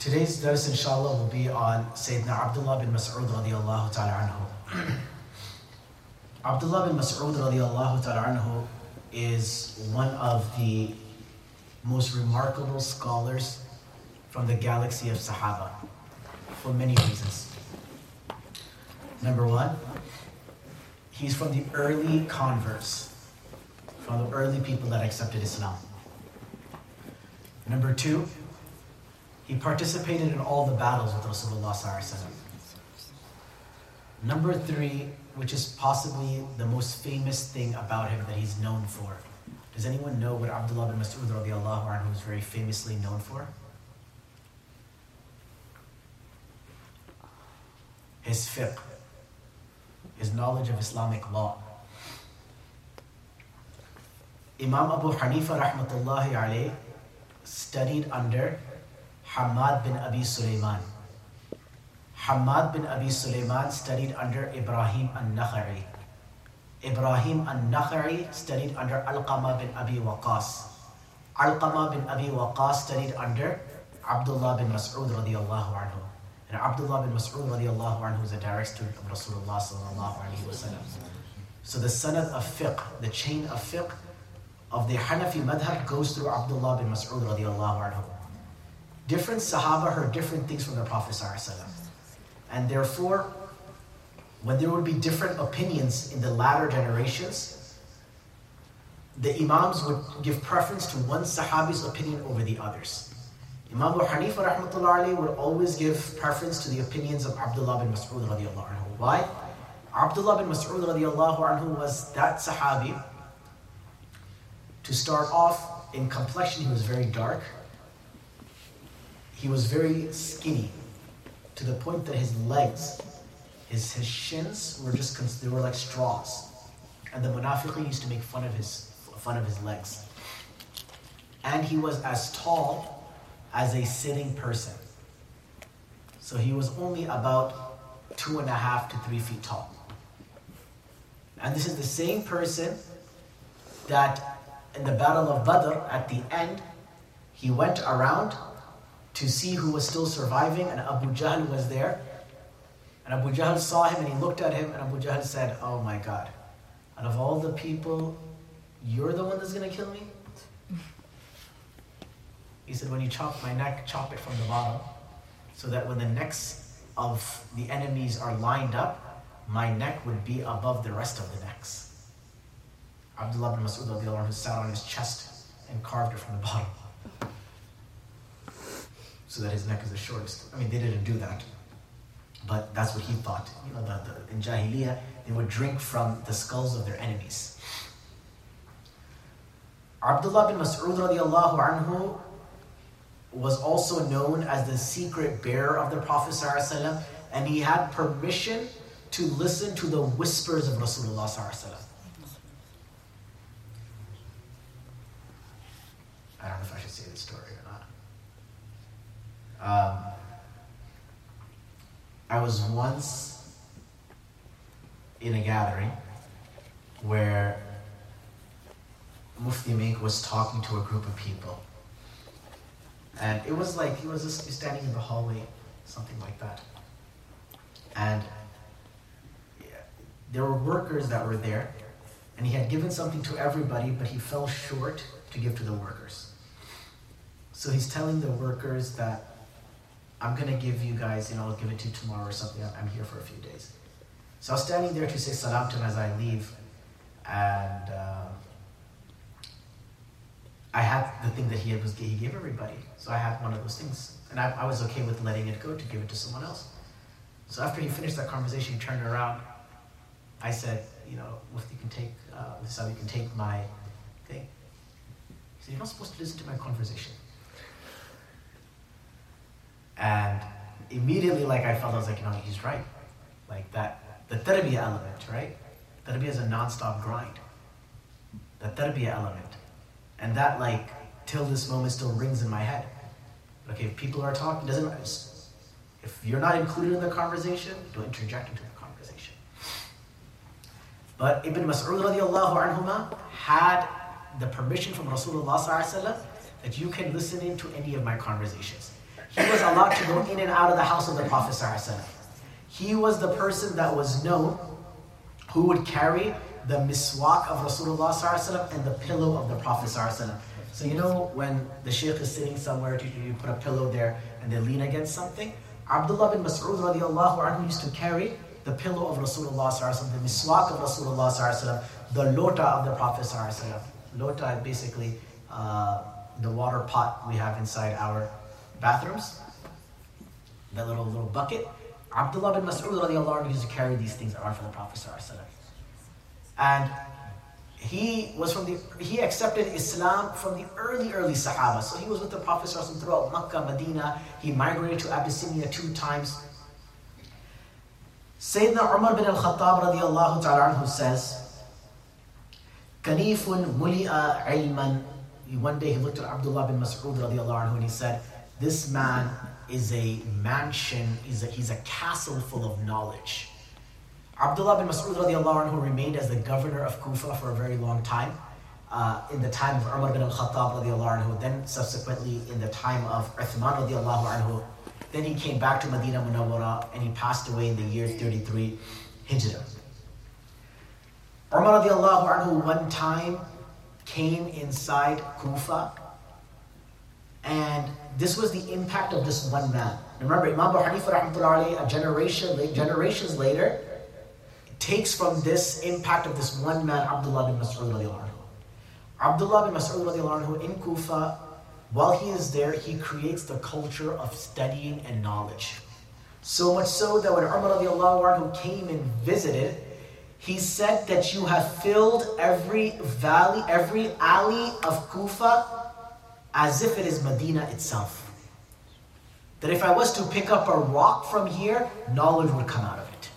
Today's dars, inshallah, will be on Sayyidina Abdullah bin Mas'ud radiallahu ta'ala anhu. Abdullah bin Mas'ud radiallahu ta'ala anhu is one of the most remarkable scholars from the galaxy of Sahaba for many reasons. Number one, he's from the early converts, from the early people that accepted Islam. Number two, he participated in all the battles with Rasulullah. Number three, which is possibly the most famous thing about him that he's known for. Does anyone know what Abdullah bin Mas'ud radiallahu anhu is very famously known for? His fiqh, his knowledge of Islamic law. Imam Abu Hanifa rahmatullahi alayh studied under Hamad bin Abi Sulaiman. Hamad bin Abi Sulaiman studied under Ibrahim al-Nakhai. Ibrahim al-Nakhai studied under Alqama bin Abi Waqas. Alqama bin Abi Waqas studied under Abdullah bin Mas'ud radiallahu anhu. And Abdullah bin Mas'ud radiallahu anhu is a direct student of Rasulullah sallallahu alayhi wasallam. So the sanad of fiqh, the chain of fiqh of the Hanafi madhab goes through Abdullah bin Mas'ud radiallahu anhu different Sahaba heard different things from the Prophet. And therefore, when there would be different opinions in the latter generations, the Imams would give preference to one Sahabi's opinion over the others. Imam Abu Hanifa rahmatullahi would always give preference to the opinions of Abdullah bin Mas'ud radiallahu anhu. Why? Abdullah bin Mas'ud radiallahu anhu was that Sahabi. To start off, in complexion, he was very dark he was very skinny to the point that his legs, his, his shins were just, they were like straws. And the munafiqeen used to make fun of his, fun of his legs. And he was as tall as a sitting person. So he was only about two and a half to three feet tall. And this is the same person that in the Battle of Badr, at the end, he went around to see who was still surviving, and Abu Jahl was there. And Abu Jahl saw him and he looked at him, and Abu Jahl said, Oh my God, out of all the people, you're the one that's going to kill me? He said, When you chop my neck, chop it from the bottom, so that when the necks of the enemies are lined up, my neck would be above the rest of the necks. Abdullah bin Mas'ud sat on his chest and carved it from the bottom so that his neck is the shortest. I mean, they didn't do that, but that's what he thought. You know, the, the, in Jahiliyyah, they would drink from the skulls of their enemies. Abdullah bin Mas'ud radiallahu anhu was also known as the secret bearer of the Prophet ﷺ, and he had permission to listen to the whispers of Rasulullah ﷺ. I don't know if I should say this story or not. Um, I was once in a gathering where Mufti Menk was talking to a group of people. And it was like he was just standing in the hallway, something like that. And there were workers that were there, and he had given something to everybody, but he fell short to give to the workers. So he's telling the workers that I'm gonna give you guys, you know, I'll give it to you tomorrow or something. I'm here for a few days. So I was standing there to say salam to him as I leave, and uh, I had the thing that he was he gave everybody. So I had one of those things, and I, I was okay with letting it go to give it to someone else. So after he finished that conversation, he turned around. I said, you know, if you can take, uh, you can take my thing. He said, you're not supposed to listen to my conversation. And immediately, like I felt, I was like, you know, he's right. Like that, the tarbiyah element, right? Tarbiyah is a non-stop grind. The tarbiyah element. And that, like, till this moment still rings in my head. Okay, if people are talking, doesn't matter. If you're not included in the conversation, don't interject into the conversation. But Ibn Mas'ud radiallahu anhuma had the permission from Rasulullah that you can listen in to any of my conversations. He was allowed to go in and out of the house of the Prophet. He was the person that was known who would carry the miswak of Rasulullah and the pillow of the Prophet. So, you know, when the Shaykh is sitting somewhere, you put a pillow there and they lean against something? Abdullah bin Mas'ud radiallahu anhu used to carry the pillow of Rasulullah the miswak of Rasulullah the lota of the Prophet Lota basically uh, the water pot we have inside our bathrooms. that little little bucket. Abdullah bin Mas'ud radiallahu used to carry these things around for the Prophet And he was from the he accepted Islam from the early early Sahaba. So he was with the Prophet throughout Makkah, Medina. He migrated to Abyssinia two times. Sayyidina Umar bin al-Khattab radiallahu ta'ala anhu says, Kanifun muli'a ilman. One day he looked at Abdullah bin Mas'ud radiallahu anhu and he said, This man is a mansion, he's a, he's a castle full of knowledge. Abdullah bin Mas'ud radiallahu anhu remained as the governor of Kufa for a very long time. Uh, in the time of Umar bin al-Khattab radiallahu anhu, then subsequently in the time of Uthman radiallahu anhu. Then he came back to Medina Munawwara and he passed away in the year 33 Hijrah. Umar radiallahu anhu one time came inside Kufa and this was the impact of this one man. Remember, Imam Abu Hanifa a generation, generations later, takes from this impact of this one man, Abdullah bin Mas'ud. Abdullah bin Mas'ud in Kufa, while he is there, he creates the culture of studying and knowledge. So much so that when Umar came and visited, he said that you have filled every valley, every alley of Kufa as if it is Medina itself. That if I was to pick up a rock from here, knowledge would come out of it.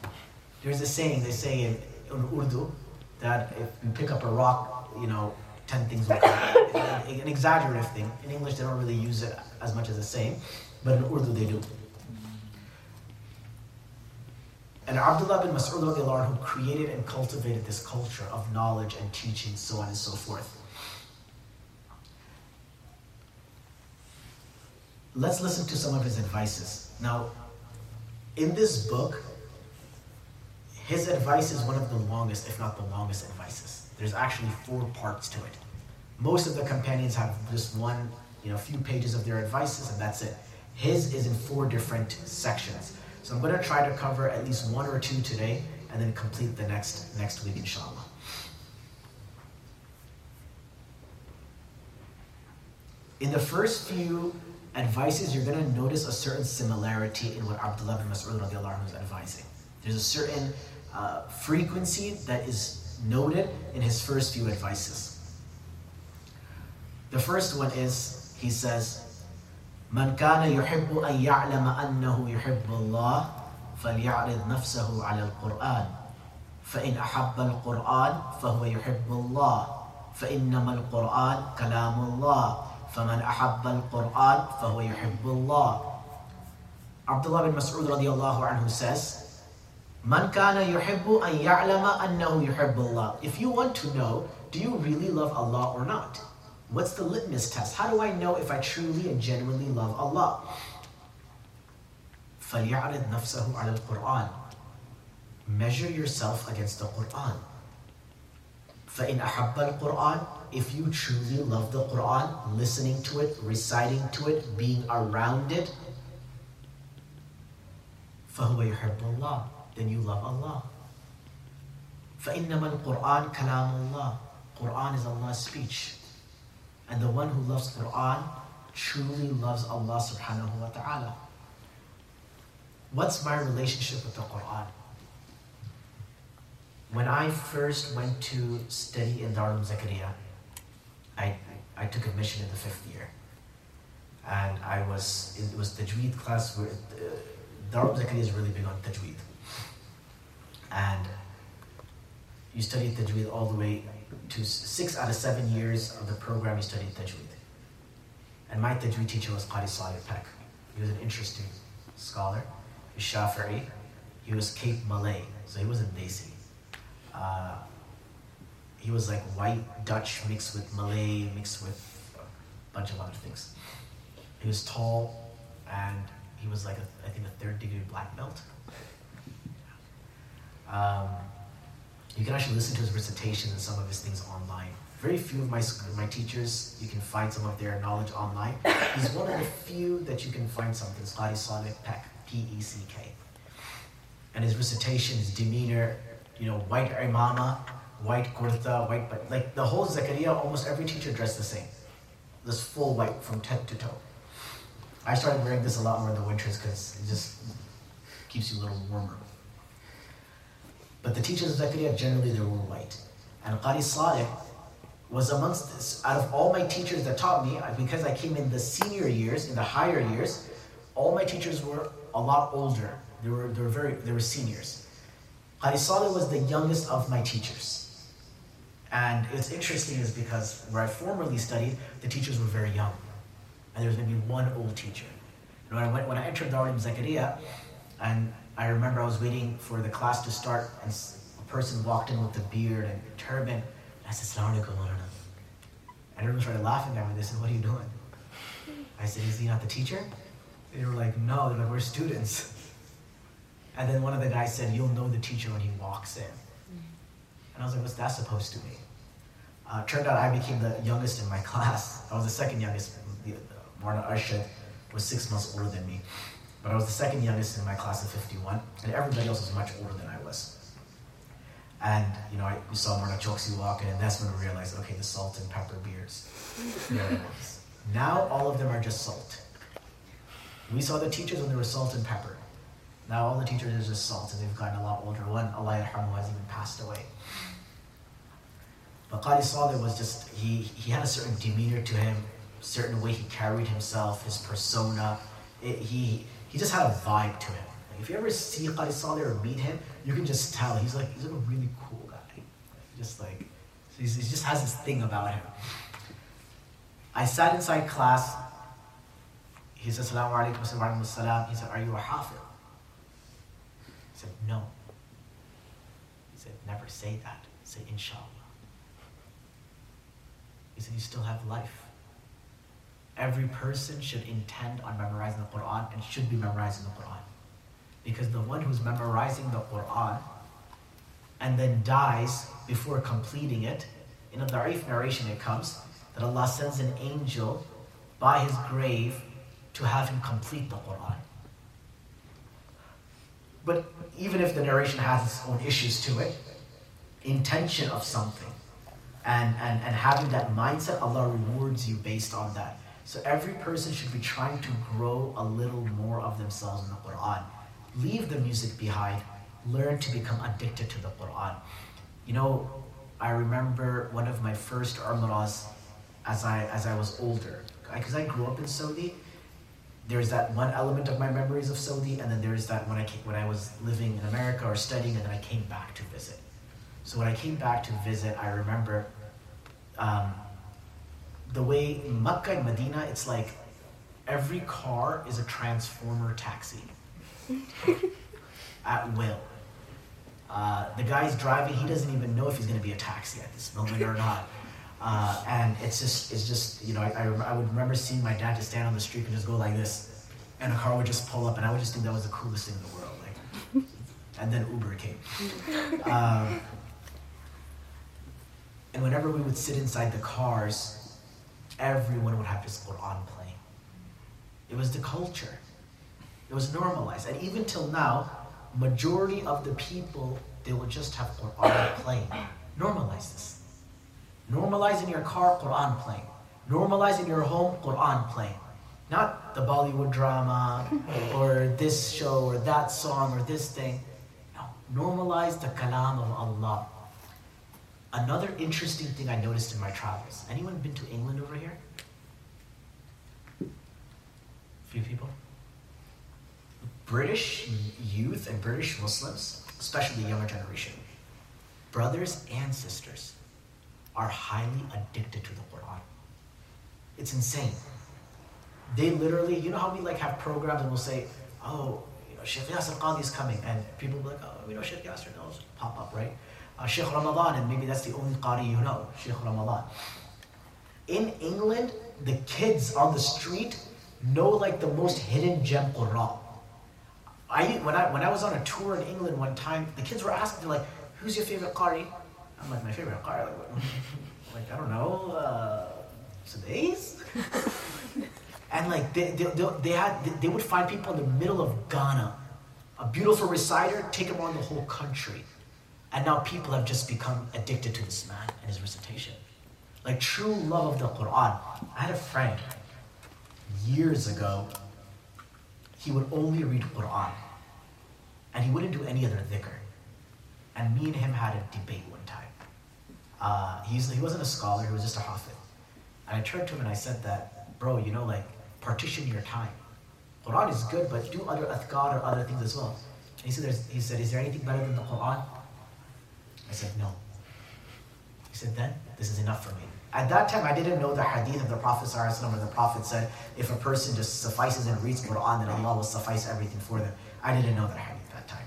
There's a saying they say in, in Urdu that if you pick up a rock, you know, 10 things will come out. An exaggerative thing. In English, they don't really use it as much as a saying, but in Urdu, they do. And Abdullah bin Mas'ud created and cultivated this culture of knowledge and teaching, so on and so forth. Let's listen to some of his advices. Now, in this book, his advice is one of the longest, if not the longest advices. There's actually four parts to it. Most of the companions have just one, you know, few pages of their advices, and that's it. His is in four different sections. So I'm going to try to cover at least one or two today and then complete the next next week, inshallah. In the first few advices, you're going to notice a certain similarity in what Abdullah bin Mas'ud is advising. There's a certain uh, frequency that is noted in his first few advices. The first one is, he says, من كان يحب أن يعلم أنه يحب الله فليعرض نفسه على القرآن فإن أحب القرآن فهو يحب الله فإنما القرآن كلام الله فمن أحب القرآن فهو يحب الله Abdullah bin Mas'ud radiallahu anhu says من كان يحب أن يعلم أنه يحب الله If you want to know, do you really love Allah or not? What's the litmus test? How do I know if I truly and genuinely love Allah? فَلْيَعْرِضْ نَفْسَهُ عَلَى الْقُرْآنِ Measure yourself against the Quran. فَإِنْ أَحَبَّ الْقُرْآنِ If you truly love the Quran, listening to it, reciting to it, being around it, فَهُوَ يُحِبُّ اللَّهِ Then you love Allah. فَإِنَّمَا الْقُرْآنِ كَلَامُ اللَّهِ Quran is Allah's speech. And the one who loves Quran truly loves Allah subhanahu wa ta'ala. What's my relationship with the Quran? When I first went to study in Darul Zakaria, I, I took admission in the fifth year. And I was, it was Tajweed class where uh, Zakaria is really big on Tajweed. And you study Tajweed all the way to six out of seven years of the program, you studied Tajweed. And my Tajweed teacher was Qari Salih Peck. He was an interesting scholar. He was Shafi'i. He was Cape Malay, so he wasn't Desi. Uh, he was like white Dutch mixed with Malay, mixed with a bunch of other things. He was tall and he was like, a, I think, a third degree black belt. Um, you can actually listen to his recitations and some of his things online. Very few of my, my teachers, you can find some of their knowledge online. He's one of the few that you can find something. Qari Saleh Peck, P-E-C-K. And his recitation, his demeanor, you know, white imama, white kurta, white, but like the whole Zakaria, almost every teacher dressed the same. This full white from head to toe. I started wearing this a lot more in the winters because it just keeps you a little warmer. But the teachers of Zakaria, generally they were white. And Qari Saleh was amongst this. Out of all my teachers that taught me, because I came in the senior years, in the higher years, all my teachers were a lot older. They were, they were very, they were seniors. Qari Saleh was the youngest of my teachers. And it's interesting is because where I formerly studied, the teachers were very young. And there was maybe one old teacher. And when I, went, when I entered Darul Zakaria, and I remember I was waiting for the class to start, and a person walked in with a beard and a turban. And I said, Salaam alaikum, And everyone started laughing at me. They said, What are you doing? I said, Is he not the teacher? They were like, No, they're like, We're students. And then one of the guys said, You'll know the teacher when he walks in. And I was like, What's that supposed to mean? Uh, turned out I became the youngest in my class. I was the second youngest. Marna Arshad was six months older than me. But I was the second youngest in my class of 51, and everybody else was much older than I was. And, you know, I, we saw Marna Choksi walk in, and that's when we realized, okay, the salt and pepper beards. now all of them are just salt. We saw the teachers when they were salt and pepper. Now all the teachers are just salt, and they've gotten a lot older. One, Allah has even passed away. But Qari Saleh was just, he, he had a certain demeanor to him, certain way he carried himself, his persona. It, he, he just had a vibe to him. Like if you ever see Qari Saleh or meet him, you can just tell he's like he's like a really cool guy. Just like he just has this thing about him. I sat inside class. He said, Salaam alaikum. He said, Are you a hafid? Said, No. He said, Never say that. Say, Inshallah. He said, You still have life every person should intend on memorizing the Quran and should be memorizing the Quran. Because the one who's memorizing the Quran and then dies before completing it, in a da'if narration it comes that Allah sends an angel by his grave to have him complete the Quran. But even if the narration has its own issues to it, intention of something and, and, and having that mindset, Allah rewards you based on that. So every person should be trying to grow a little more of themselves in the Quran. Leave the music behind. Learn to become addicted to the Quran. You know, I remember one of my first umrahs as I as I was older, because I, I grew up in Saudi. There's that one element of my memories of Saudi, and then there's that when I came, when I was living in America or studying, and then I came back to visit. So when I came back to visit, I remember um, the way in Makkah and Medina, it's like every car is a transformer taxi at will. Uh, the guy's driving, he doesn't even know if he's going to be a taxi at this moment or not. Uh, and it's just, it's just, you know, I, I, I, would remember seeing my dad just stand on the street and just go like this, and a car would just pull up, and I would just think that was the coolest thing in the world. Like, and then Uber came. Um, and whenever we would sit inside the cars, everyone would have this Quran playing. It was the culture. It was normalized. And even till now, majority of the people, they will just have Quran playing. Normalize this. Normalize in your car, Quran playing. Normalize in your home, Quran playing. Not the Bollywood drama or this show or that song or this thing. No, normalize the kalam of Allah. Another interesting thing I noticed in my travels. Anyone been to England over here? A few people? British youth and British Muslims, especially the younger generation, brothers and sisters, are highly addicted to the Quran. It's insane. They literally, you know how we like have programs and we'll say, oh, you know, Sheikh Yasir Qadhi is coming, and people will be like, oh, we know Sheikh Yasir knows, pop up, right? uh, Sheikh Ramadan, and maybe that's the only Qari you know, Sheikh Ramadan. In England, the kids on the street, know like the most hidden gem Qur'an. I, when, I, when I was on a tour in England one time, the kids were asking, like, who's your favorite Qari? I'm like, my favorite Qari? Like, like I don't know, uh, today's? and like, they, they, they, they, had, they would find people in the middle of Ghana, a beautiful reciter, take him on the whole country. And now people have just become addicted to this man and his recitation. Like true love of the Quran. I had a friend years ago, he would only read Quran. And he wouldn't do any other dhikr. And me and him had a debate. Uh, he's, he wasn't a scholar, he was just a hafid. And I turned to him and I said that, bro, you know, like, partition your time. Quran is good, but do other athkar or other things as well. And he said, he said, is there anything better than the Quran? I said, no. He said, then, this is enough for me. At that time, I didn't know the hadith of the Prophet where the Prophet said, if a person just suffices and reads Quran, then Allah will suffice everything for them. I didn't know that hadith at that time.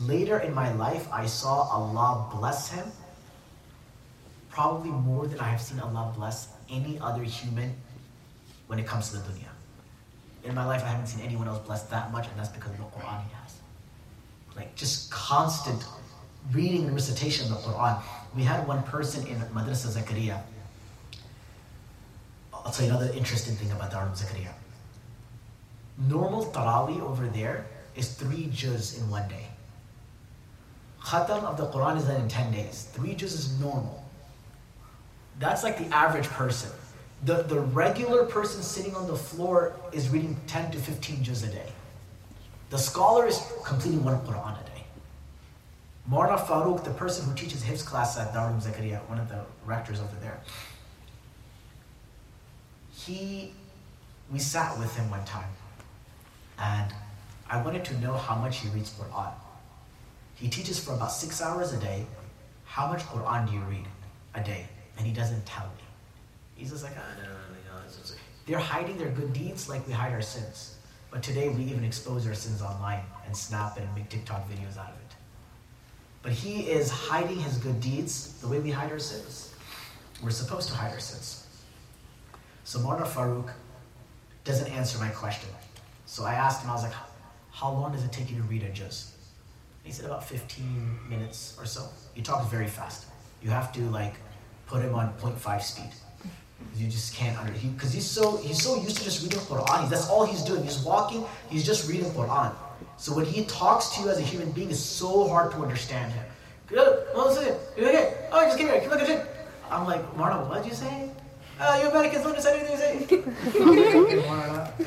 Later in my life, I saw Allah bless him probably more than I have seen Allah bless any other human when it comes to the dunya. In my life, I haven't seen anyone else blessed that much, and that's because of the Quran he has. Like just constant reading and recitation of the Quran. We had one person in Madrasa Zakaria. I'll tell you another interesting thing about Darul Zakaria. Normal Taraweeh over there is three juz in one day. Khatam of the Quran is done in 10 days. Three juz is normal. That's like the average person. The, the regular person sitting on the floor is reading 10 to 15 juz a day. The scholar is completing one Quran a day. Marna Farouk, the person who teaches his class at Darul Zakaria, one of the rectors over there, he, we sat with him one time, and I wanted to know how much he reads Quran. He teaches for about six hours a day. How much Quran do you read a day? And he doesn't tell me. He's just like, ah, no, no, no. They're hiding their good deeds like we hide our sins. But today we even expose our sins online and snap and make TikTok videos out of it. But he is hiding his good deeds the way we hide our sins. We're supposed to hide our sins. So Marna Farouk doesn't answer my question. So I asked him, I was like, how long does it take you to read a juz? He said about 15 minutes or so. He talks very fast. You have to like put him on 0.5 speed. You just can't under because he, he's so he's so used to just reading Quran. That's all he's doing. He's walking. He's just reading Quran. So when he talks to you as a human being, it's so hard to understand him. Oh, just came here. Come look at. I'm like, Marna, what'd you say? Uh, you Americans don't understand anything you say.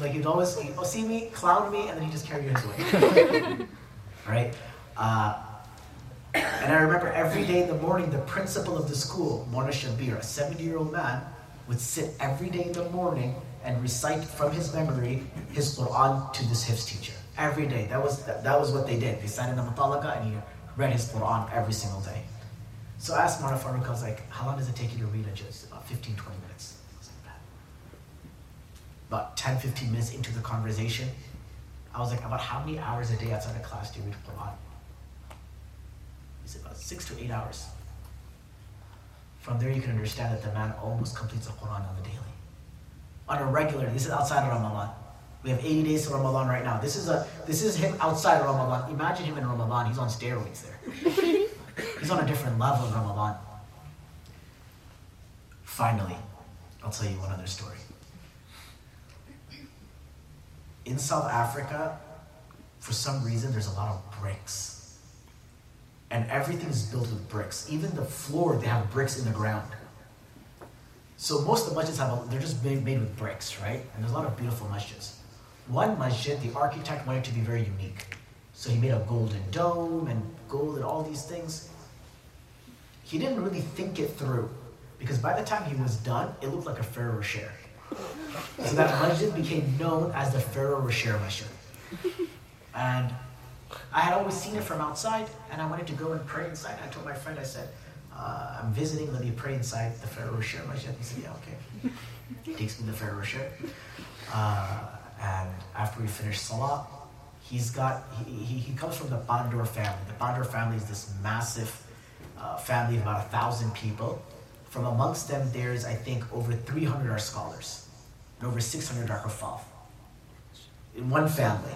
Like he'd always he'd see me, clown me, and then he just carry his way. right? Uh, and I remember every day in the morning, the principal of the school, Mona Shabir, a 70 year old man, would sit every day in the morning and recite from his memory his Quran to this Hifz teacher every day. That was, that, that was what they did. They in the Mutalaka and he read his Quran every single day. So I asked Marna Farouk, I was like, how long does it take you to read a juz? About 15, 20 minutes. Like about 10, 15 minutes into the conversation, I was like, about how many hours a day outside of class do you read the Quran? He said, about six to eight hours. From there, you can understand that the man almost completes the Quran on the daily. On a regular, this is outside of Ramadan. We have 80 days to Ramadan right now. This is a this is him outside of Ramadan. Imagine him in Ramadan. He's on steroids there. He's on a different level of Ramadan. Finally, I'll tell you one other story. In South Africa, for some reason, there's a lot of bricks. And everything's built with bricks. Even the floor, they have bricks in the ground. So most of the masjids have, a, they're just made, made with bricks, right? And there's a lot of beautiful masjids. One masjid, the architect wanted to be very unique. So he made a golden dome and gold and all these things. He didn't really think it through because by the time he was done, it looked like a Ferrero Rocher. So that masjid became known as the Ferrero Rocher Masjid. And I had always seen it from outside, and I wanted to go and pray inside. I told my friend, I said, uh, I'm visiting, let me pray inside the Ferrero Rocher Masjid. He said, yeah, okay. He takes me to the Ferrero Rocher. Uh, and after we finish Salah, he's got, he, he, he comes from the Pandur family. The Pandur family is this massive uh, family of about a thousand people. From amongst them, there's, I think, over 300 are scholars, and over 600 are hafaf. In one family.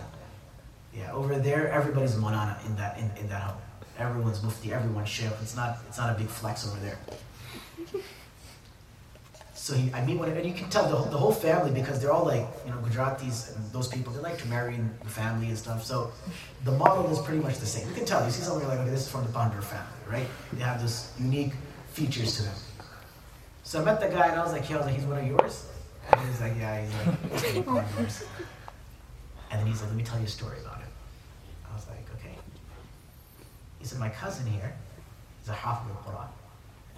Yeah, over there, everybody's monana in that, in, in that home. Everyone's mufti, everyone's sheikh. It's not, it's not a big flex over there. So he, I meet one, and you can tell the, whole- the whole family because they're all like, you know, Gujaratis and those people, they like to marry in the family and stuff. So the model is pretty much the same. You can tell, you see you're like, okay, this is from the Pandur family, right? They have those unique features to them. So I met the guy and I was like, yeah, I was like, he's one of yours? And he's like, yeah, he's like, one of yours. And then he's like, let me tell you a story about him." I was like, okay. He said, my cousin here is a Hafiz al-Quran.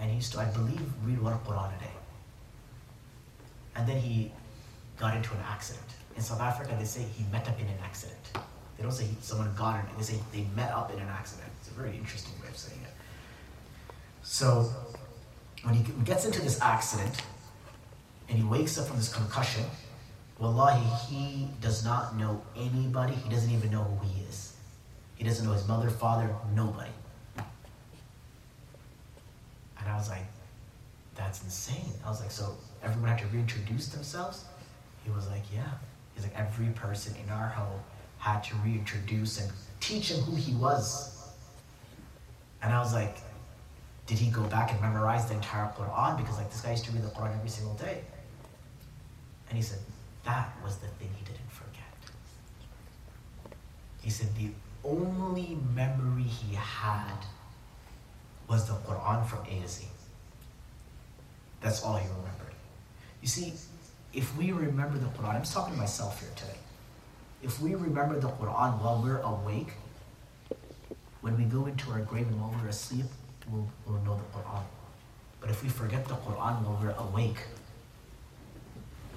And he used to, I believe, read one Quran a day. And then he got into an accident. In South Africa, they say he met up in an accident. They don't say he, someone got in. They say they met up in an accident. It's a very interesting way of saying it. So when he gets into this accident and he wakes up from this concussion, wallahi, he does not know anybody. He doesn't even know who he is. He doesn't know his mother, father, nobody. And I was like, that's insane. I was like, so everyone had to reintroduce themselves? He was like, yeah. He's like, every person in our home had to reintroduce and teach him who he was. And I was like, did he go back and memorize the entire Quran? Because like this guy used to read the Quran every single day. And he said, that was the thing he didn't forget. He said the only memory he had was the Quran from A to Z. That's all he remembered. You see, if we remember the Quran, I'm talking to myself here today. If we remember the Quran while we're awake, when we go into our grave and while we're asleep, we'll, we'll know the Quran. But if we forget the Quran while we're awake,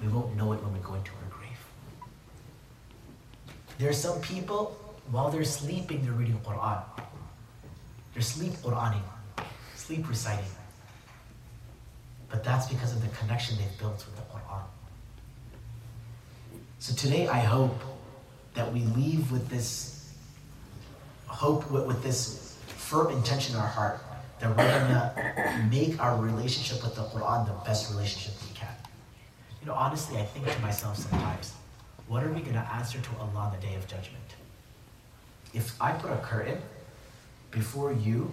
we won't know it when we go into our grave. There are some people, while they're sleeping, they're reading Quran. They're sleep Quraning, sleep reciting. But that's because of the connection they've built with the Quran. So today I hope that we leave with this hope, with, with this firm intention in our heart that we're gonna make our relationship with the Quran the best relationship we can. You know, honestly, I think to myself sometimes, what are we gonna answer to Allah on the day of judgment? If I put a curtain before you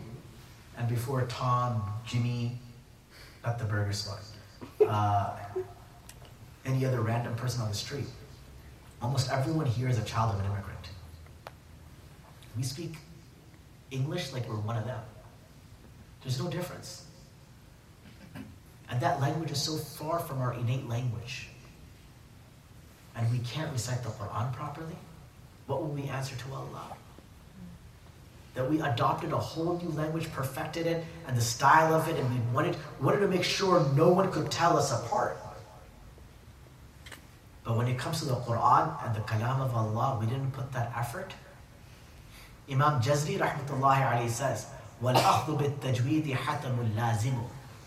and before Tom, Jimmy, not the burger spot, uh, any other random person on the street, almost everyone here is a child of an immigrant. We speak English like we're one of them. There's no difference. And that language is so far from our innate language. And we can't recite the Quran properly. What will we answer to Allah? That we adopted a whole new language, perfected it, and the style of it, and we wanted, wanted to make sure no one could tell us apart. But when it comes to the Quran and the Kalam of Allah, we didn't put that effort. Imam Jazri rahmatullahi alayhi says, وَالْأَخْذُ بِالتَّجْوِيدِ حَتَمٌ لَازِمٌ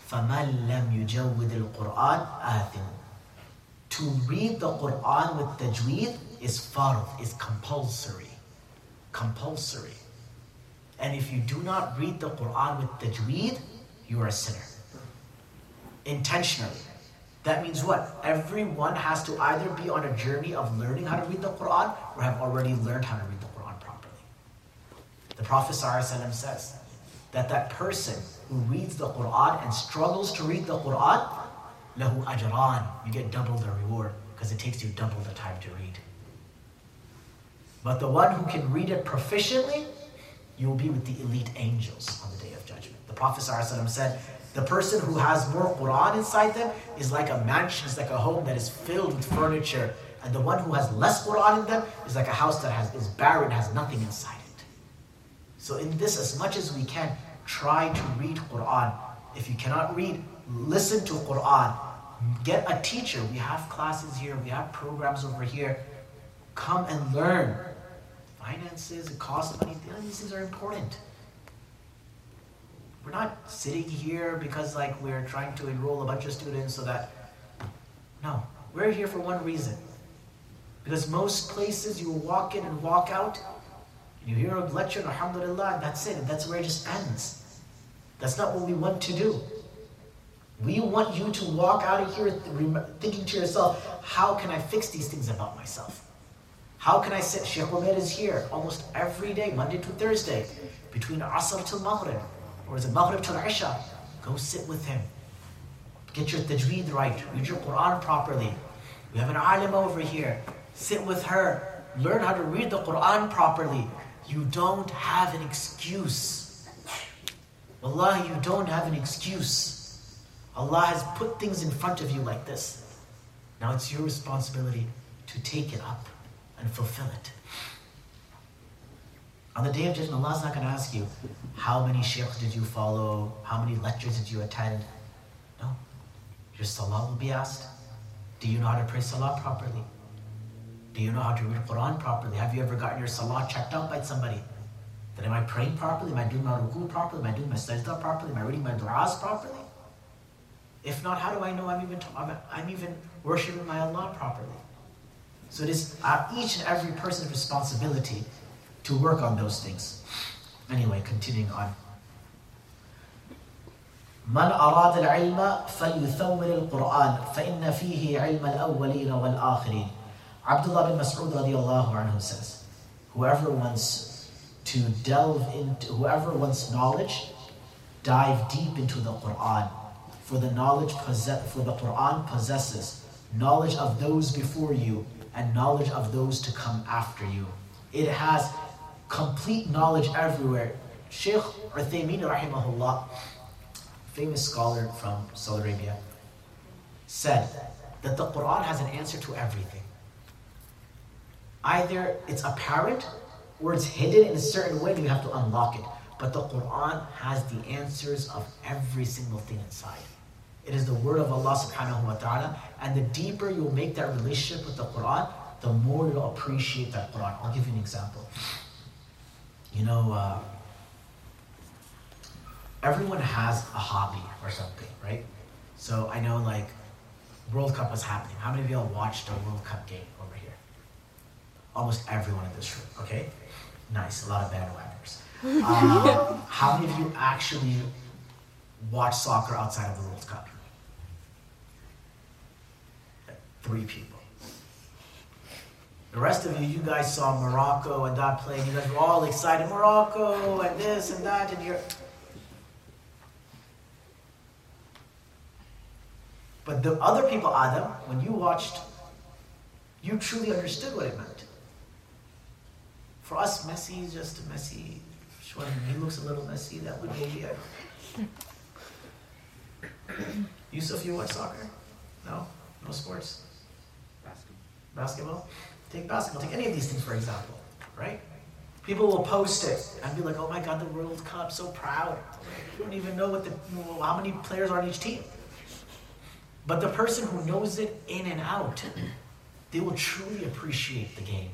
فَمَنْ لَمْ يُجَوِّدِ الْقُرْآنِ آثِمٌ To read the Quran with tajweed is fard, is compulsory. Compulsory. And if you do not read the Quran with tajweed, you are a sinner. Intentionally. That means what? Everyone has to either be on a journey of learning how to read the Quran or have already learned how to read the Quran properly. The Prophet ﷺ says that that person who reads the Quran and struggles to read the Quran, lahu ajran, you get double the reward because it takes you double the time to read. But the one who can read it proficiently, you will be with the elite angels on the day of judgment. The Prophet said, the person who has more Quran inside them is like a mansion, is like a home that is filled with furniture. And the one who has less Quran in them is like a house that has, is barren, has nothing inside it. So in this, as much as we can, try to read Quran. If you cannot read, listen to Quran. Get a teacher. We have classes here, we have programs over here. Come and learn. Finances, it costs money, these things are important. We're not sitting here because like we're trying to enroll a bunch of students so that no, we're here for one reason. Because most places you walk in and walk out, you hear a lecture, alhamdulillah, and that's it, that's where it just ends. That's not what we want to do. We want you to walk out of here thinking to yourself, how can I fix these things about myself? How can I sit? Sheikh Umair is here almost every day, Monday to Thursday, between Asr till Maghrib, or is it Maghrib till Isha? Go sit with him. Get your tajweed right. Read your Quran properly. We have an alim over here. Sit with her. Learn how to read the Quran properly. You don't have an excuse. Allah, you don't have an excuse. Allah has put things in front of you like this. Now it's your responsibility to take it up and fulfill it. On the day of judgment, Allah's not going to ask you, how many shaykhs did you follow? How many lectures did you attend? No. Your salah will be asked. Do you know how to pray salah properly? Do you know how to read the Quran properly? Have you ever gotten your salah checked out by somebody? That am I praying properly? Am I doing my ruku properly? Am I doing my sajda properly? Am I reading my du'as properly? If not, how do I know I'm even, I'm even worshiping my Allah properly? So it is uh, each and every person's responsibility to work on those things. Anyway, continuing on. من أراد العلم فليثور القرآن فإن فيه علم الأولين والآخرين Abdullah bin Mas'ud radiallahu anhu says, whoever wants to delve into, whoever wants knowledge, dive deep into the Quran. For the knowledge possess, for the Quran possesses knowledge of those before you and knowledge of those to come after you. It has complete knowledge everywhere. Sheikh Uthaymeen rahimahullah, famous scholar from Saudi Arabia, said that the Quran has an answer to everything. Either it's apparent or it's hidden in a certain way you have to unlock it. But the Quran has the answers of every single thing inside. It is the word of Allah subhanahu wa ta'ala. And the deeper you'll make that relationship with the Quran, the more you'll appreciate that Quran. I'll give you an example. You know, uh, everyone has a hobby or something, right? So I know like World Cup was happening. How many of y'all watched a World Cup game over here? Almost everyone in this room, okay? Nice, a lot of bandwagoners. Um, how many of you actually watch soccer outside of the World Cup? Three people. The rest of you, you guys saw Morocco and that play, and you guys were all excited, Morocco and this and that, and you're. But the other people, Adam, when you watched, you truly understood what it meant. For us, Messi is just a Messi. He looks a little messy. That would be it. Yusuf, you watch soccer? No? No sports? Basketball? Take basketball, take any of these things, for example, right? People will post it and be like, oh my God, the World Cup, so proud. You don't even know what the, how many players are on each team. But the person who knows it in and out, they will truly appreciate the game.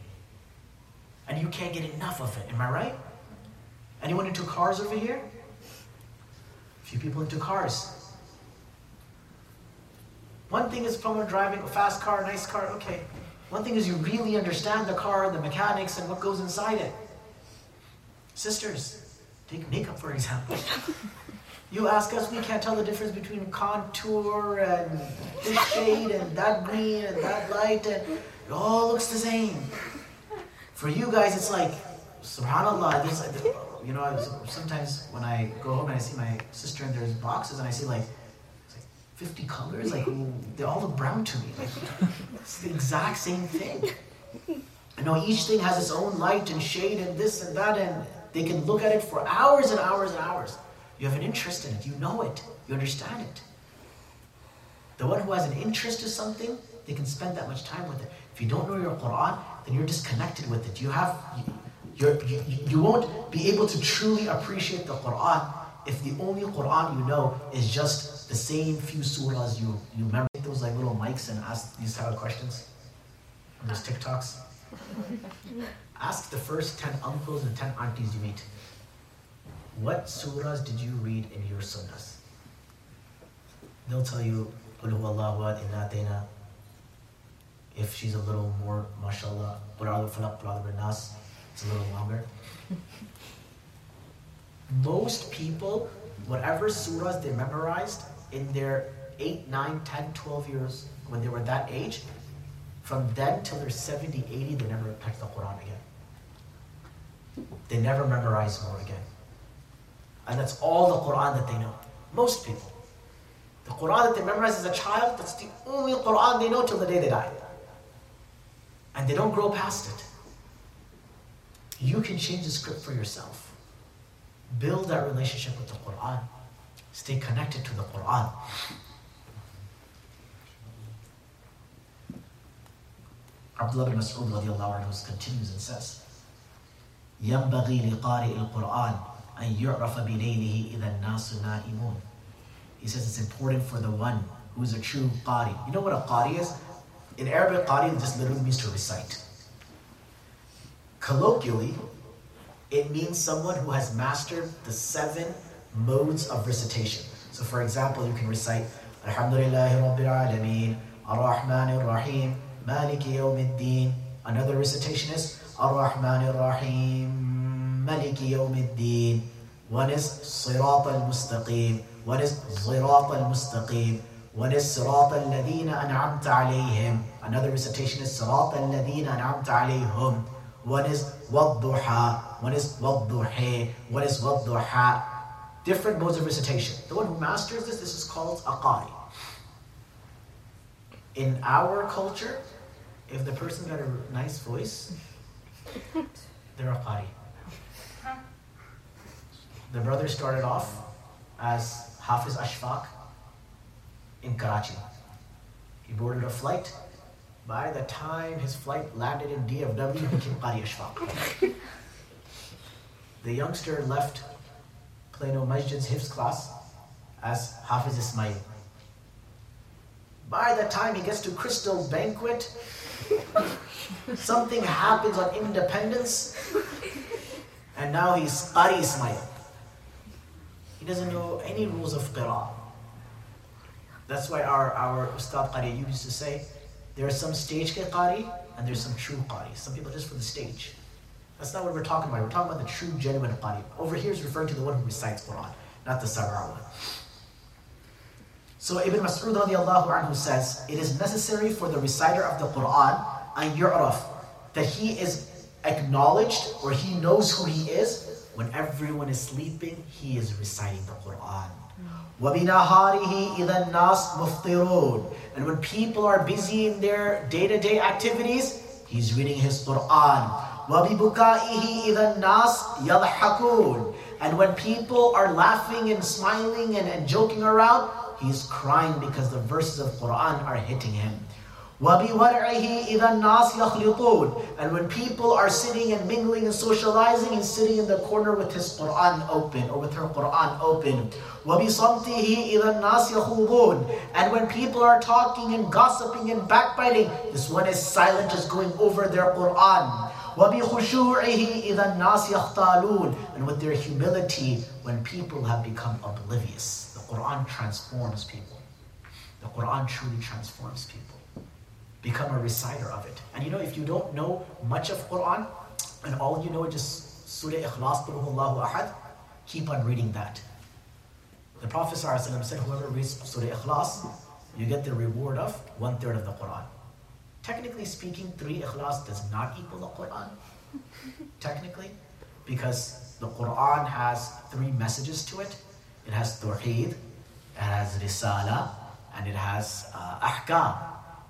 And you can't get enough of it, am I right? Anyone into cars over here? A few people into cars. One thing is someone driving a fast car, nice car, okay. One thing is you really understand the car, the mechanics, and what goes inside it. Sisters, take makeup for example. You ask us, we can't tell the difference between contour and this shade and that green and that light, and it all looks the same. For you guys, it's like, subhanAllah, this, you know, sometimes when I go home and I see my sister and there's boxes and I see like 50 colors, like they all look brown to me. Like it's the exact same thing. I know each thing has its own light and shade and this and that, and they can look at it for hours and hours and hours. You have an interest in it, you know it, you understand it. The one who has an interest in something, they can spend that much time with it. If you don't know your Quran, then you're disconnected with it. You have, you, you, you won't be able to truly appreciate the Quran if the only Quran you know is just the same few surahs you, you remember those like little mics and ask these type of questions on those TikToks? ask the first 10 uncles and 10 aunties you meet. What surahs did you read in your sunnahs? They'll tell you, if she's a little more, mashallah, it's a little longer. Most people, whatever surahs they memorized, in their 8, 9, 10, 12 years, when they were that age, from then till they're 70, 80, they never touch the Quran again. They never memorize more again. And that's all the Quran that they know. Most people. The Quran that they memorize as a child, that's the only Quran they know till the day they die And they don't grow past it. You can change the script for yourself. Build that relationship with the Quran. Stay connected to the Quran. Abdullah bin Mas'ud radiallahu anhu continues and says, ينبغي لقارئ القرآن أن يعرف بليله إذا الناس نائمون. He says it's important for the one who is a true qari. You know what a qari is? In Arabic, qari just literally means to recite. Colloquially, it means someone who has mastered the seven modes of recitation. So for example, you can recite Alhamdulillahi Rabbil Alameen, Ar-Rahman Ar-Rahim, Maliki Yawmiddin. Another recitation is Ar-Rahman Ar-Rahim, Maliki Yawmiddin. One is Sirat al-Mustaqim. One is Zirat al-Mustaqim. One is Sirat al-Ladina an'amta alayhim. Another recitation is Sirat al-Ladina an'amta alayhim. One is Wadduha. One is Wadduhe. One is Wadduha. Different modes of recitation. The one who masters this, this is called a qari. In our culture, if the person got a nice voice, they're a qari. The brother started off as Hafiz Ashfaq in Karachi. He boarded a flight. By the time his flight landed in DFW, he became Qari Ashfaq. the youngster left Plano Masjid's Hifz class as Hafiz Ismail. By the time he gets to Crystal Banquet, something happens on Independence, and now he's Qari Ismail. He doesn't know any rules of Qira'ah. That's why our, our Ustad Qari used to say, there are some stage Qari and there's some true Qari. Some people just for the stage. That's not what we're talking about. We're talking about the true, genuine Qari. Over here is referring to the one who recites Quran, not the Sarar one. So Ibn Mas'ud radiallahu anhu says, it is necessary for the reciter of the Quran, an yu'raf, that he is acknowledged or he knows who he is when everyone is sleeping, he is reciting the Quran. وَبِنَهَارِهِ إِذَا النَّاسِ مُفْطِرُونَ And when people are busy in their day-to-day activities, he's reading his Quran. وَبِبُكَائِهِ إِذَا النَّاسِ يَضْحَكُونَ And when people are laughing and smiling and, and joking around, he's crying because the verses of Quran are hitting him. وَبِوَرْعِهِ إِذَا النَّاسِ يَخْلِطُونَ And when people are sitting and mingling and socializing, he's sitting in the corner with his Quran open or with her Quran open. وَبِصَمْتِهِ إِذَا النَّاسِ يَخُوضُونَ And when people are talking and gossiping and backbiting, this one is silent, just going over their Quran. وَبِخُشُوعِهِ إِذَا النَّاسِ يَخْتَالُونَ And with their humility, when people have become oblivious. The Quran transforms people. The Quran truly transforms people become a reciter of it. And you know, if you don't know much of Quran, and all you know is just Surah Ikhlas, Allahu Ahad, keep on reading that. The Prophet ﷺ said, whoever reads Surah Ikhlas, you get the reward of one third of the Quran. Technically speaking, three Ikhlas does not equal the Quran. Technically, because the Quran has three messages to it. It has Tawheed, it has Risala, and it has uh, Ahkam.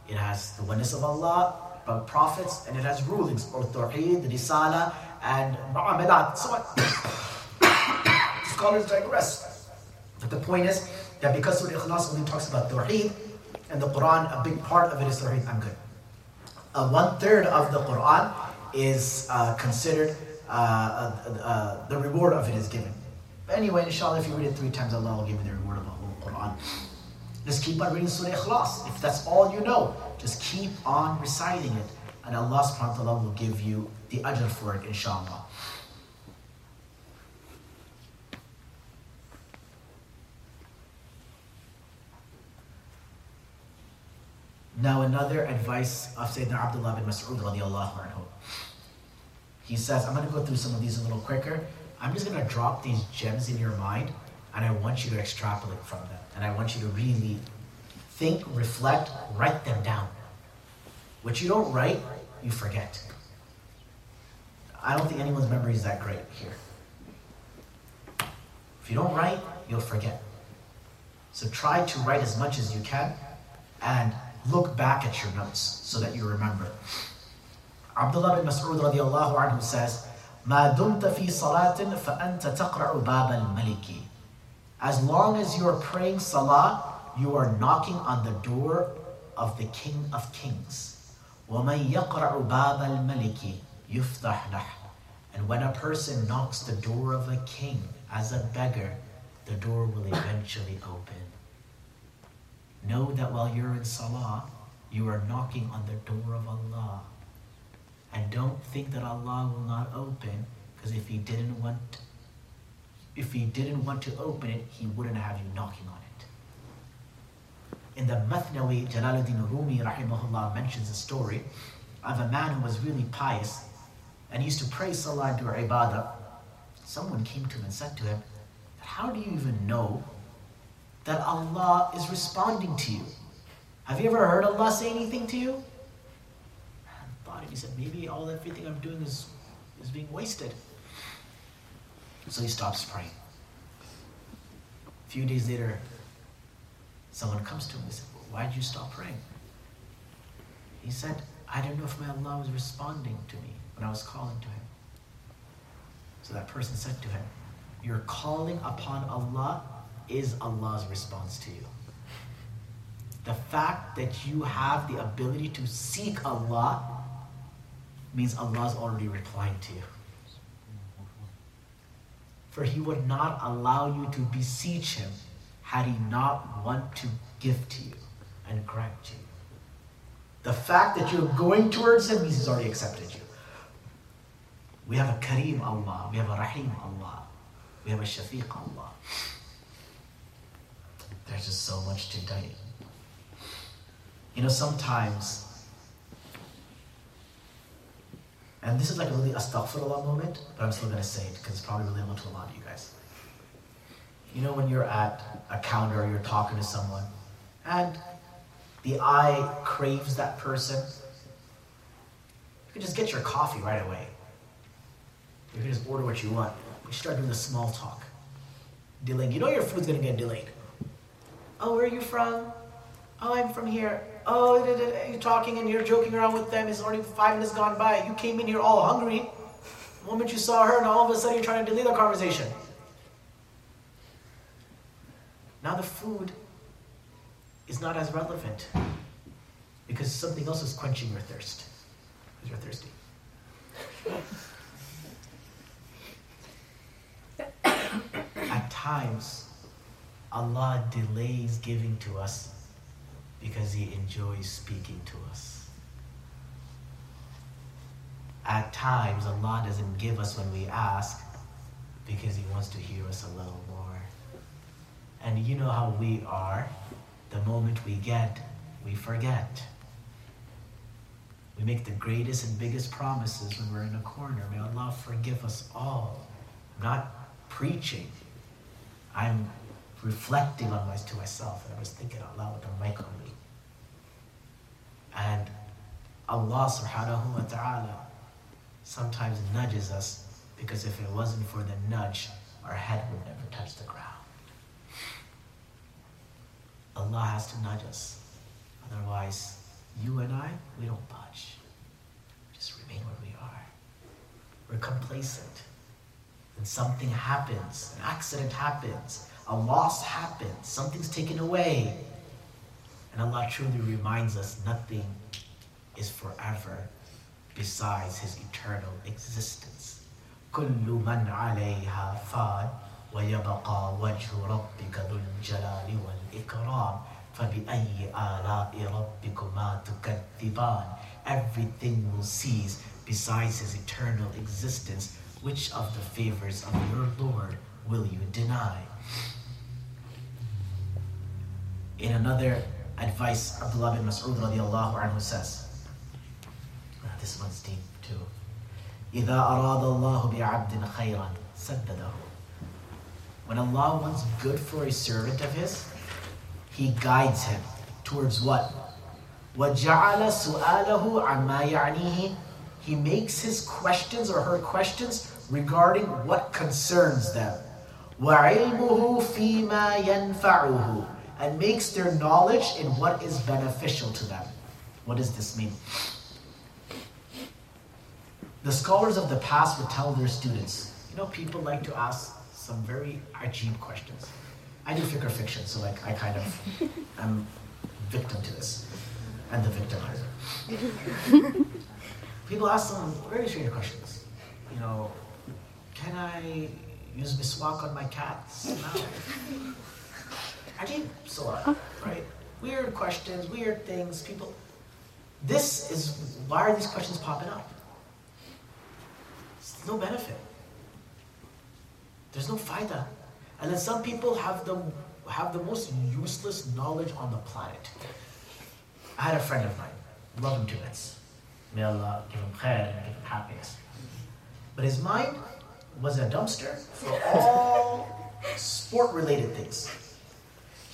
It has the oneness of Allah, but prophets, and it has rulings, or Tawheed, Risala, and Mu'amalat, so on. Scholars digress. But the point is that because Surah Ikhlas only talks about Tawheed, and the Quran, a big part of it is Tawheed, I'm good. Uh, one third of the Quran is uh, considered, uh, uh, uh, the reward of it is given. But anyway, inshallah, if you read it three times, Allah will give you the reward of the whole Quran. Just keep on reading Surah Ikhlas. If that's all you know, just keep on reciting it. And Allah subhanahu wa ta'ala will give you the ajr for it, inshallah. Now another advice of Sayyidina Abdullah bin Mas'ud radiallahu anhu. He says, I'm going to go through some of these a little quicker. I'm just going to drop these gems in your mind and I want you to extrapolate from them. And I want you to really think, reflect, write them down. What you don't write, you forget. I don't think anyone's memory is that great here. If you don't write, you'll forget. So try to write as much as you can and look back at your notes so that you remember. Abdullah bin Mas'ud radiallahu anhu says, ما دمت في صلاة فأنت تقرأ باب الملك. As long as you are praying salah, you are knocking on the door of the King of Kings. وَمَن يَقْرَعُ بَابَ الْمَلِكِ يُفْتَحْ لَهُ And when a person knocks the door of a king as a beggar, the door will eventually open. Know that while you're in salah, you are knocking on the door of Allah. And don't think that Allah will not open, because if He didn't want, if He didn't want to open it, He wouldn't have you knocking on it. In the Mathnawi, Jalaluddin Rumi rahimahullah mentions a story of a man who was really pious and used to pray salah and do ibadah. Someone came to him and said to him, How do you even know that Allah is responding to you? Have you ever heard Allah say anything to you? thought he said, maybe all everything I'm doing is, is being wasted. So he stops praying. A few days later, someone comes to him and well, why did you stop praying? He said, I don't know if my Allah was responding to me when I was calling to him. So that person said to him, Your calling upon Allah is Allah's response to you. The fact that you have the ability to seek Allah means Allah's already replying to you. For He would not allow you to beseech Him had He not want to give to you and grant you. The fact that you're going towards Him means He's already accepted you. We have a Kareem Allah, we have a Rahim Allah, we have a Shafiq Allah. There's just so much to you. You know, sometimes And this is like a really astaghfirullah moment, but I'm still going to say it because it's probably relatable to a lot of you guys. You know, when you're at a counter or you're talking to someone and the eye craves that person, you can just get your coffee right away. You can just order what you want. You start doing the small talk. Delaying. You know your food's going to get delayed. Oh, where are you from? Oh, I'm from here oh, you're talking and you're joking around with them. It's already five minutes gone by. You came in here all hungry. The moment you saw her, and all of a sudden you're trying to delay the conversation. Now the food is not as relevant because something else is quenching your thirst because you're thirsty. At times, Allah delays giving to us because He enjoys speaking to us. At times, Allah doesn't give us when we ask because He wants to hear us a little more. And you know how we are. The moment we get, we forget. We make the greatest and biggest promises when we're in a corner. May Allah forgive us all. I'm not preaching. I'm reflecting on my, to myself. And I was thinking out loud with the mic on me. And Allah subhanahu wa ta'ala sometimes nudges us because if it wasn't for the nudge, our head would never touch the ground. Allah has to nudge us. Otherwise, you and I, we don't budge. Just remain where we are. We're complacent. And something happens, an accident happens, a loss happens, something's taken away. And Allah truly reminds us nothing is forever besides His eternal existence. كل من عليها فان ويبقى وجه ربك ذو الجلال والإكرام فبأي آلاء ربكما تكذبان Everything will cease besides His eternal existence. Which of the favors of your Lord will you deny? In another advice Abdullah bin Mas'ud radiallahu anhu says. This one's deep too. إذا أراد الله بعبد خيرا سدده. When Allah wants good for a servant of His, He guides him towards what? وَجَعَلَ سُؤَالَهُ عَمَّا يَعْنِيهِ He makes his questions or her questions regarding what concerns them. وَعِلْمُهُ فِي مَا يَنْفَعُهُ and makes their knowledge in what is beneficial to them. What does this mean? The scholars of the past would tell their students, you know, people like to ask some very ajib questions. I do fiqh fiction, so like I kind of am victim to this, and the victimizer. People ask some very strange questions. You know, can I use miswak on my cat's mouth? Ajib salat, right? Weird questions, weird things. People. This is why are these questions popping up? There's no benefit. There's no faida. And then some people have the have the most useless knowledge on the planet. I had a friend of mine, love him to bits. May Allah give him khair and give him happiness. But his mind was a dumpster for all sport related things.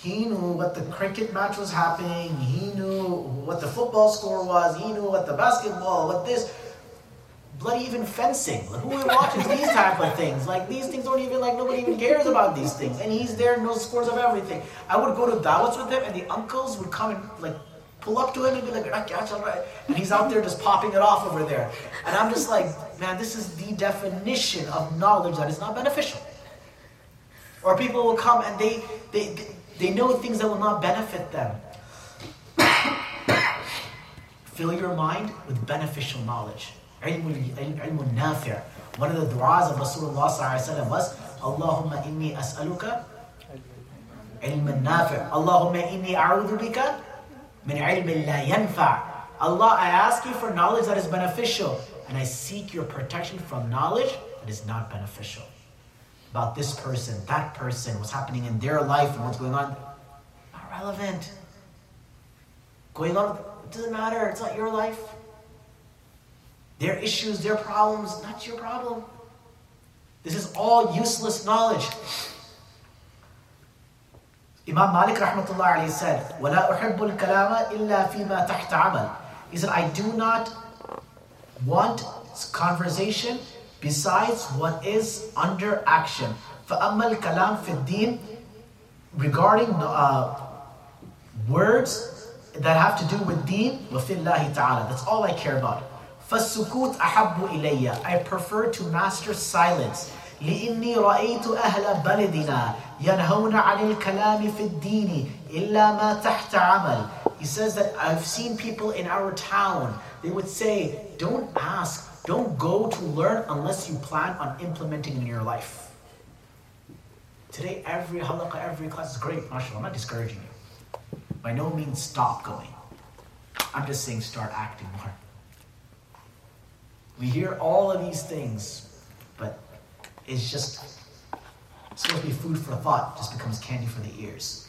He knew what the cricket match was happening, he knew what the football score was, he knew what the basketball, what this bloody even fencing. Like, who watches these type of things? Like these things don't even like nobody even cares about these things. And he's there, knows scores of everything. I would go to dawats with him, and the uncles would come and like pull up to him and be like, right. and he's out there just popping it off over there. And I'm just like, man, this is the definition of knowledge that is not beneficial. Or people will come and they they they, they know things that will not benefit them. Fill your mind with beneficial knowledge. One of the du'as of Rasulullah was, Allahumma inni as'aluka ilm nafi'. Allahumma inni a'udhu bika min ilm la yanfa'. Allah, I ask you for knowledge that is beneficial, and I seek your protection from knowledge that is not beneficial About this person, that person, what's happening in their life, and what's going on, not relevant. Going on, it doesn't matter, it's not your life. Their issues, their problems, not your problem. This is all useless knowledge. Imam Malik rahmatullah alayhi said, وَلَا أُحِبُّ الْكَلَامَ إِلَّا فِي مَا تَحْتَ عَمَلٍ He said, I do not want conversation besides what is under action. فَأَمَّا الْكَلَامِ فِي الدِّينِ Regarding uh, words that have to do with deen, وَفِي اللَّهِ تَعَالَى That's all I care about. فَالسُّكُوتْ أَحَبُّ إِلَيَّ I prefer to master silence. لإني رأيت أهل بلدنا ينهون عن الكلام في الدين إلا ما تحت عمل. He says that I've seen people in our town, they would say, don't ask, don't go to learn unless you plan on implementing in your life. Today, every halaqah, every class is great, mashallah. I'm not discouraging you. By no means stop going. I'm just saying start acting more. We hear all of these things, but it's just it's supposed to be food for thought, just becomes candy for the ears.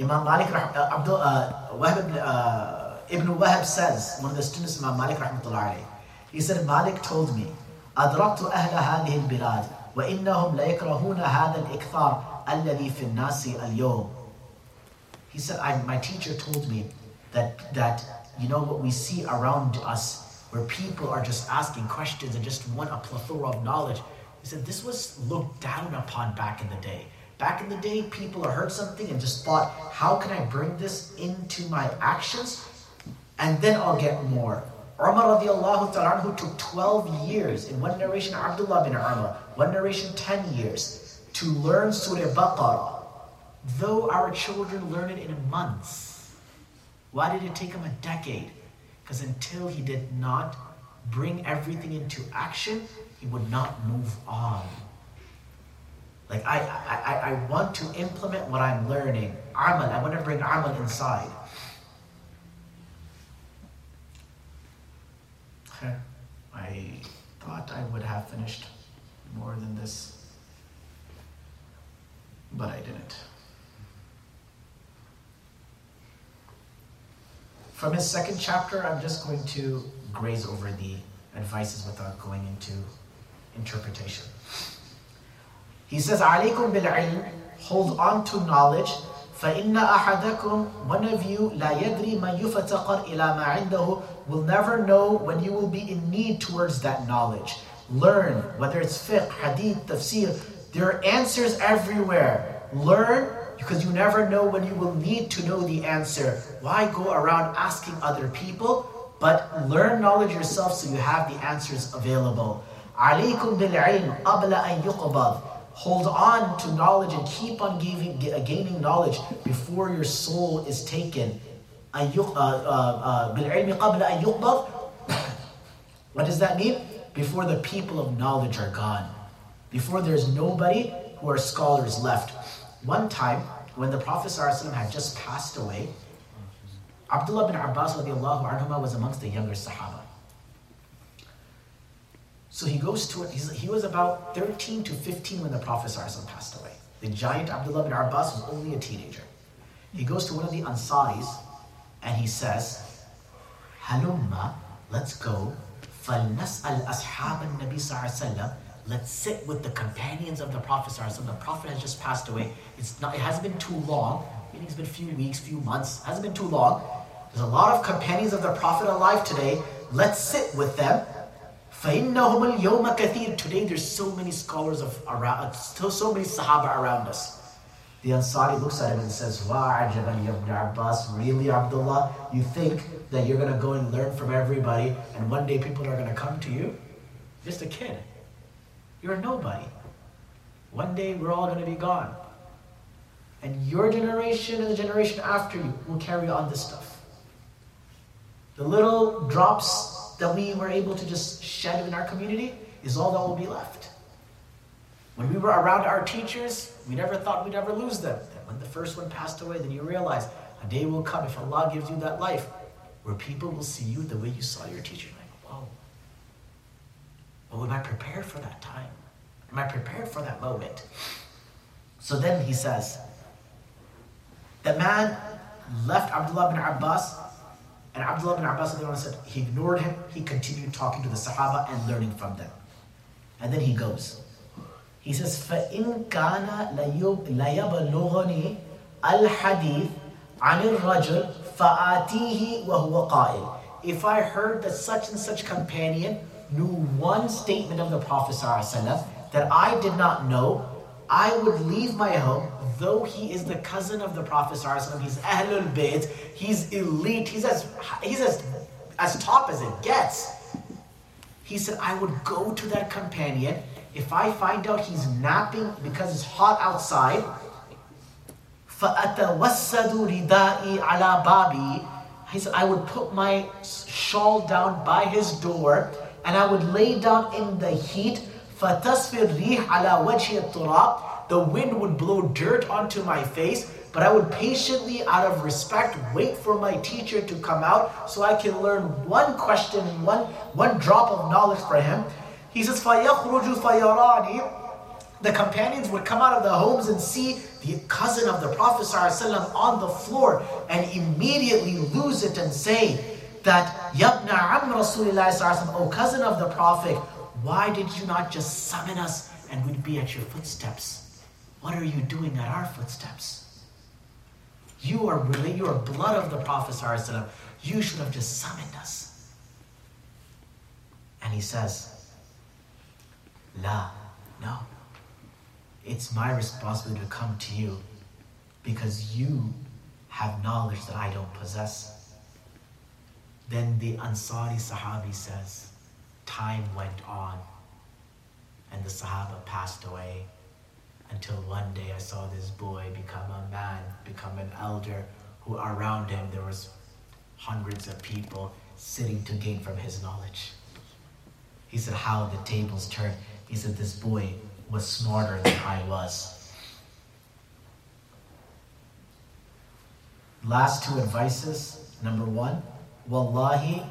Imam Malik uh, Abdul uh, Wahab, uh, Ibn Wahab says, one of the students of Imam Malik rahmatullah he said, Malik told me, أدركت أهل هذه البلاد وإنهم ليكرهون هذا الإكثار الذي في الناس اليوم. He said, I, my teacher told me that, that, you know, what we see around us where people are just asking questions and just want a plethora of knowledge. He said this was looked down upon back in the day. Back in the day, people heard something and just thought, how can I bring this into my actions? and then I'll get more. Umar radiallahu ta'ala took 12 years, in one narration Abdullah bin Umar, one narration 10 years, to learn Surah Baqarah. Though our children learn it in months. Why did it take him a decade? Because until he did not bring everything into action, he would not move on. Like I, I, I want to implement what I'm learning. Amal, I want to bring amal inside. I thought I would have finished more than this, but I didn't. From his second chapter, I'm just going to graze over the advices without going into interpretation. He says, "Alaikum bil ilm, hold on to knowledge فإن أحدكم, one of you, لا يدري ما يفتقر إلى ما عنده, will never know when you will be in need towards that knowledge. Learn, whether it's fiqh, hadith, tafsir, there are answers everywhere. Learn because you never know when you will need to know the answer. Why go around asking other people? But learn knowledge yourself so you have the answers available. عليكم بالعلم قبل أن يقبض. Hold on to knowledge and keep on giving, uh, gaining knowledge before your soul is taken. Uh, uh, what does that mean? Before the people of knowledge are gone. Before there's nobody who are scholars left. One time, when the Prophet ﷺ had just passed away, Abdullah bin Abbas was amongst the younger Sahaba. So he goes to it, he was about 13 to 15 when the Prophet ﷺ passed away. The giant Abdullah bin Abbas was only a teenager. He goes to one of the Ansaris and he says, Halumma, let's go. فَلْنَسْأَلْ أَصْحَابَ النَّبِي صلى الله عليه وسلم Let's sit with the companions of the Prophet. The Prophet has just passed away. It's not, it hasn't been too long. Maybe it's been a few weeks, few months. It hasn't been too long. There's a lot of companions of the Prophet alive today. Let's sit with them. Today there's so many scholars of around, so, so many Sahaba around us. The Ansari looks at him and says, Wa'ajaban ibn Abbas, really Abdullah? You think that you're going to go and learn from everybody and one day people are going to come to you? Just a kid. You're a nobody. One day we're all going to be gone. And your generation and the generation after you will carry on this stuff. The little drops that we were able to just shed in our community is all that will be left. When we were around our teachers, we never thought we'd ever lose them. And when the first one passed away, then you realize a day will come if Allah gives you that life where people will see you the way you saw your teacher. Like, whoa. But am I prepared for that time? Am I prepared for that moment? So then he says, the man left Abdullah bin Abbas, and Abdullah bin Abbas said he ignored him, he continued talking to the Sahaba and learning from them. And then he goes. He says, فَإِن كَانَ لَيَبْلُغَنِي الْحَدِيث عَنِ الرَّجُلِ فَآتِيهِ وَهُوَ قَائِلٌ If I heard that such and such companion knew one statement of the Prophet ﷺ that I did not know, I would leave my home, though he is the cousin of the Prophet ﷺ, he's Ahlul Bayt, he's elite, he's as he's as as top as it gets. He said, I would go to that companion. If I find out he's napping because it's hot outside, فَأَتَوَسَّدُ رِدَائِي عَلَى بَابِي He said, I would put my shawl down by his door and I would lay down in the heat. فَتَسْفِي الرِّيحَ عَلَى وَجْهِ التُّرَابِ The wind would blow dirt onto my face, but I would patiently, out of respect, wait for my teacher to come out so I can learn one question, one, one drop of knowledge for him. He says, فَيَخْرُجُ فَيَرَانِي the companions would come out of the homes and see the cousin of the Prophet ﷺ on the floor and immediately lose it and say, that Yabna Am Rasulullah O cousin of the Prophet, why did you not just summon us and we'd be at your footsteps? What are you doing at our footsteps? You are really, you are blood of the Prophet You should have just summoned us. And he says, La, no. It's my responsibility to come to you because you have knowledge that I don't possess. Then the Ansari Sahabi says, time went on and the Sahaba passed away until one day I saw this boy become a man, become an elder, who around him there was hundreds of people sitting to gain from his knowledge. He said how the tables turned. He said this boy was smarter than I was. Last two advices. Number one, Wallahi,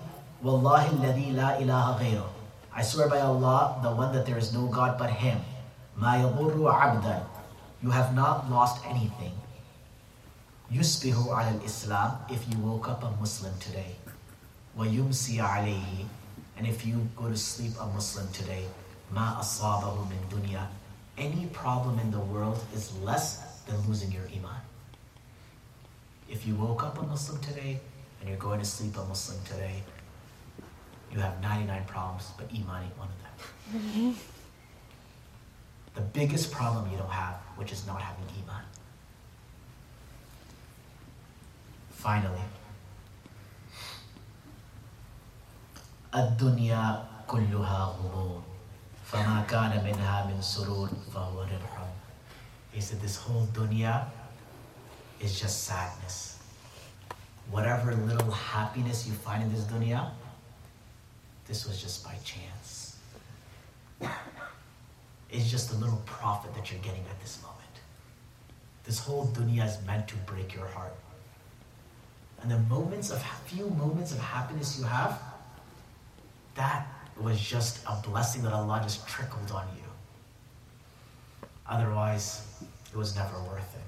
Wallahi la ilaha ghayru. I swear by Allah, the one that there is no God but Him. Ma yadurru abdan. You have not lost anything. Yusbihu ala islam if you woke up a Muslim today. Wa yumsi And if you go to sleep a Muslim today. Ma asabahu min dunya. any problem in the world is less than losing your iman. If you woke up a Muslim today and you're going to sleep a Muslim today, you have 99 problems, but iman ain't one of them. the biggest problem you don't have, which is not having iman. Finally, الدنيا كلها غموم فما كان منها من سرور فهو ربح He said this whole dunya is just sadness. Whatever little happiness you find in this dunya, this was just by chance. It's just a little profit that you're getting at this moment. This whole dunya is meant to break your heart. And the moments of few moments of happiness you have, that was just a blessing that Allah just trickled on you. Otherwise, it was never worth it.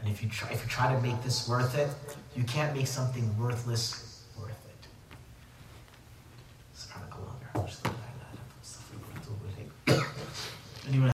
And if you try, if you try to make this worth it, you can't make something worthless worth it. SubhanAllah.